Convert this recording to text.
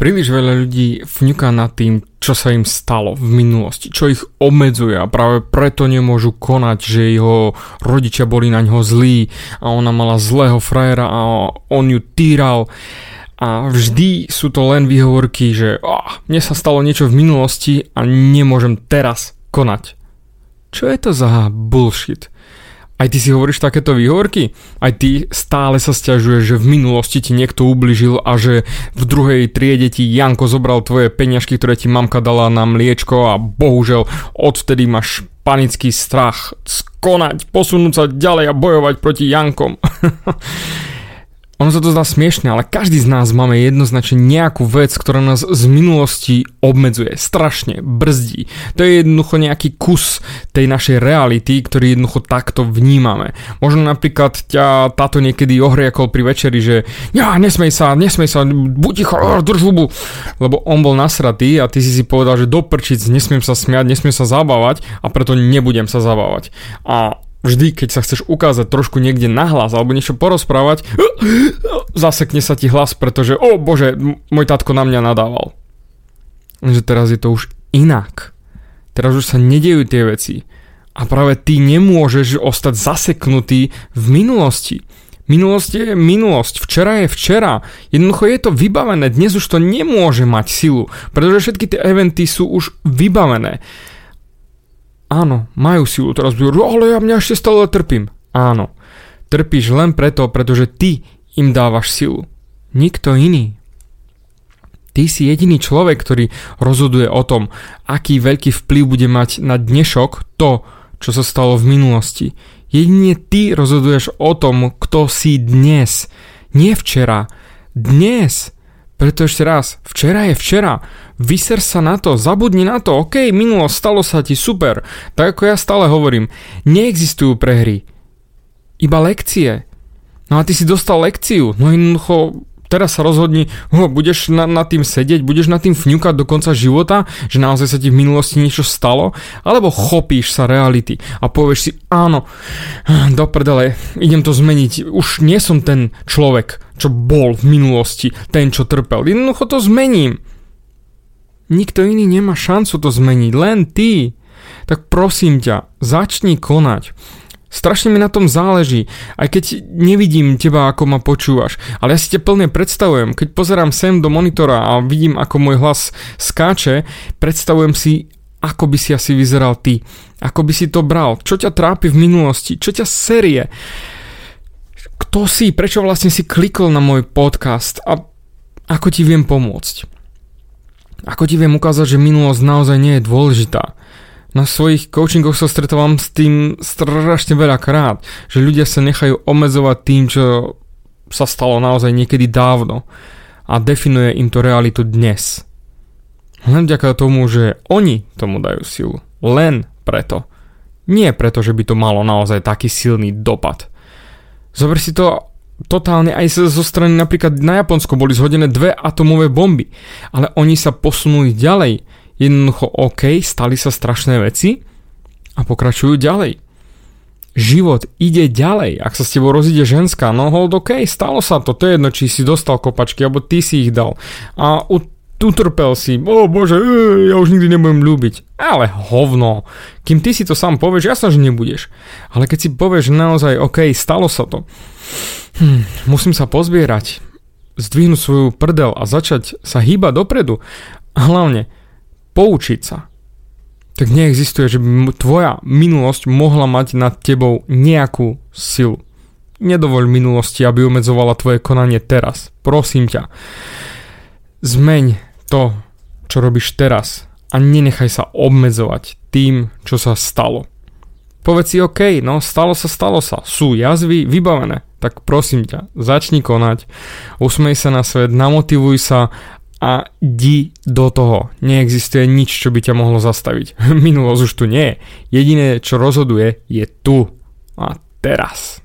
Príliš veľa ľudí fňuká nad tým, čo sa im stalo v minulosti, čo ich obmedzuje a práve preto nemôžu konať, že jeho rodičia boli na ňo zlí a ona mala zlého frajera a on ju týral a vždy sú to len výhovorky, že oh, mne sa stalo niečo v minulosti a nemôžem teraz konať. Čo je to za bullshit? Aj ty si hovoríš takéto výhovorky? Aj ty stále sa stiažuješ, že v minulosti ti niekto ubližil a že v druhej triede ti Janko zobral tvoje peňažky, ktoré ti mamka dala na mliečko a bohužel odtedy máš panický strach skonať, posunúť sa ďalej a bojovať proti Jankom. Ono sa to zdá smiešne, ale každý z nás máme jednoznačne nejakú vec, ktorá nás z minulosti obmedzuje, strašne brzdí. To je jednoducho nejaký kus tej našej reality, ktorý jednoducho takto vnímame. Možno napríklad ťa táto niekedy ohriakol pri večeri, že ja, nesmej sa, nesmej sa, buď ticho, drž hubu, lebo on bol nasratý a ty si si povedal, že doprčic, nesmiem sa smiať, nesmiem sa zabávať a preto nebudem sa zabávať. A vždy, keď sa chceš ukázať trošku niekde nahlas alebo niečo porozprávať, zasekne sa ti hlas, pretože, o bože, môj tatko na mňa nadával. Že teraz je to už inak. Teraz už sa nedejú tie veci. A práve ty nemôžeš ostať zaseknutý v minulosti. Minulosť je minulosť, včera je včera. Jednoducho je to vybavené, dnes už to nemôže mať silu, pretože všetky tie eventy sú už vybavené. Áno, majú silu. Teraz budú, ale ja mňa ešte stále trpím. Áno, trpíš len preto, pretože ty im dávaš silu. Nikto iný. Ty si jediný človek, ktorý rozhoduje o tom, aký veľký vplyv bude mať na dnešok to, čo sa stalo v minulosti. Jedine ty rozhoduješ o tom, kto si dnes. Nie včera. Dnes. Preto ešte raz, včera je včera. Vyser sa na to, zabudni na to, ok, minulo, stalo sa ti, super. Tak ako ja stále hovorím, neexistujú prehry. Iba lekcie. No a ty si dostal lekciu, no jednoducho teraz sa rozhodni, ho, budeš na, nad tým sedieť, budeš nad tým fňukať do konca života, že naozaj sa ti v minulosti niečo stalo, alebo chopíš sa reality a povieš si, áno, do prdele, idem to zmeniť, už nie som ten človek, čo bol v minulosti, ten, čo trpel, jednoducho to zmením. Nikto iný nemá šancu to zmeniť, len ty. Tak prosím ťa, začni konať. Strašne mi na tom záleží, aj keď nevidím teba, ako ma počúvaš, ale ja si te plne predstavujem, keď pozerám sem do monitora a vidím, ako môj hlas skáče, predstavujem si, ako by si asi vyzeral ty, ako by si to bral, čo ťa trápi v minulosti, čo ťa série, kto si, prečo vlastne si klikol na môj podcast? A ako ti viem pomôcť. Ako ti viem ukázať, že minulosť naozaj nie je dôležitá na svojich coachingoch sa stretávam s tým strašne veľa krát, že ľudia sa nechajú obmedzovať tým, čo sa stalo naozaj niekedy dávno a definuje im to realitu dnes. Len vďaka tomu, že oni tomu dajú silu. Len preto. Nie preto, že by to malo naozaj taký silný dopad. Zober si to totálne aj zo strany napríklad na Japonsko boli zhodené dve atomové bomby, ale oni sa posunuli ďalej Jednoducho OK, stali sa strašné veci a pokračujú ďalej. Život ide ďalej. Ak sa s tebou rozíde ženská, no hold OK, stalo sa to. To je jedno, či si dostal kopačky, alebo ty si ich dal. A utrpel si, o bože, e, ja už nikdy nebudem ľúbiť. Ale hovno. Kým ty si to sám povieš, jasno, že nebudeš. Ale keď si povieš naozaj, OK, stalo sa to. Hm, musím sa pozbierať, zdvihnúť svoju prdel a začať sa hýbať dopredu. Hlavne, poučiť sa, tak neexistuje, že by tvoja minulosť mohla mať nad tebou nejakú silu. Nedovoľ minulosti, aby obmedzovala tvoje konanie teraz. Prosím ťa. Zmeň to, čo robíš teraz a nenechaj sa obmedzovať tým, čo sa stalo. Povedz si, OK, no stalo sa, stalo sa. Sú jazvy vybavené. Tak prosím ťa, začni konať, usmej sa na svet, namotivuj sa a di do toho. Neexistuje nič, čo by ťa mohlo zastaviť. Minulosť už tu nie je. Jediné, čo rozhoduje, je tu a teraz.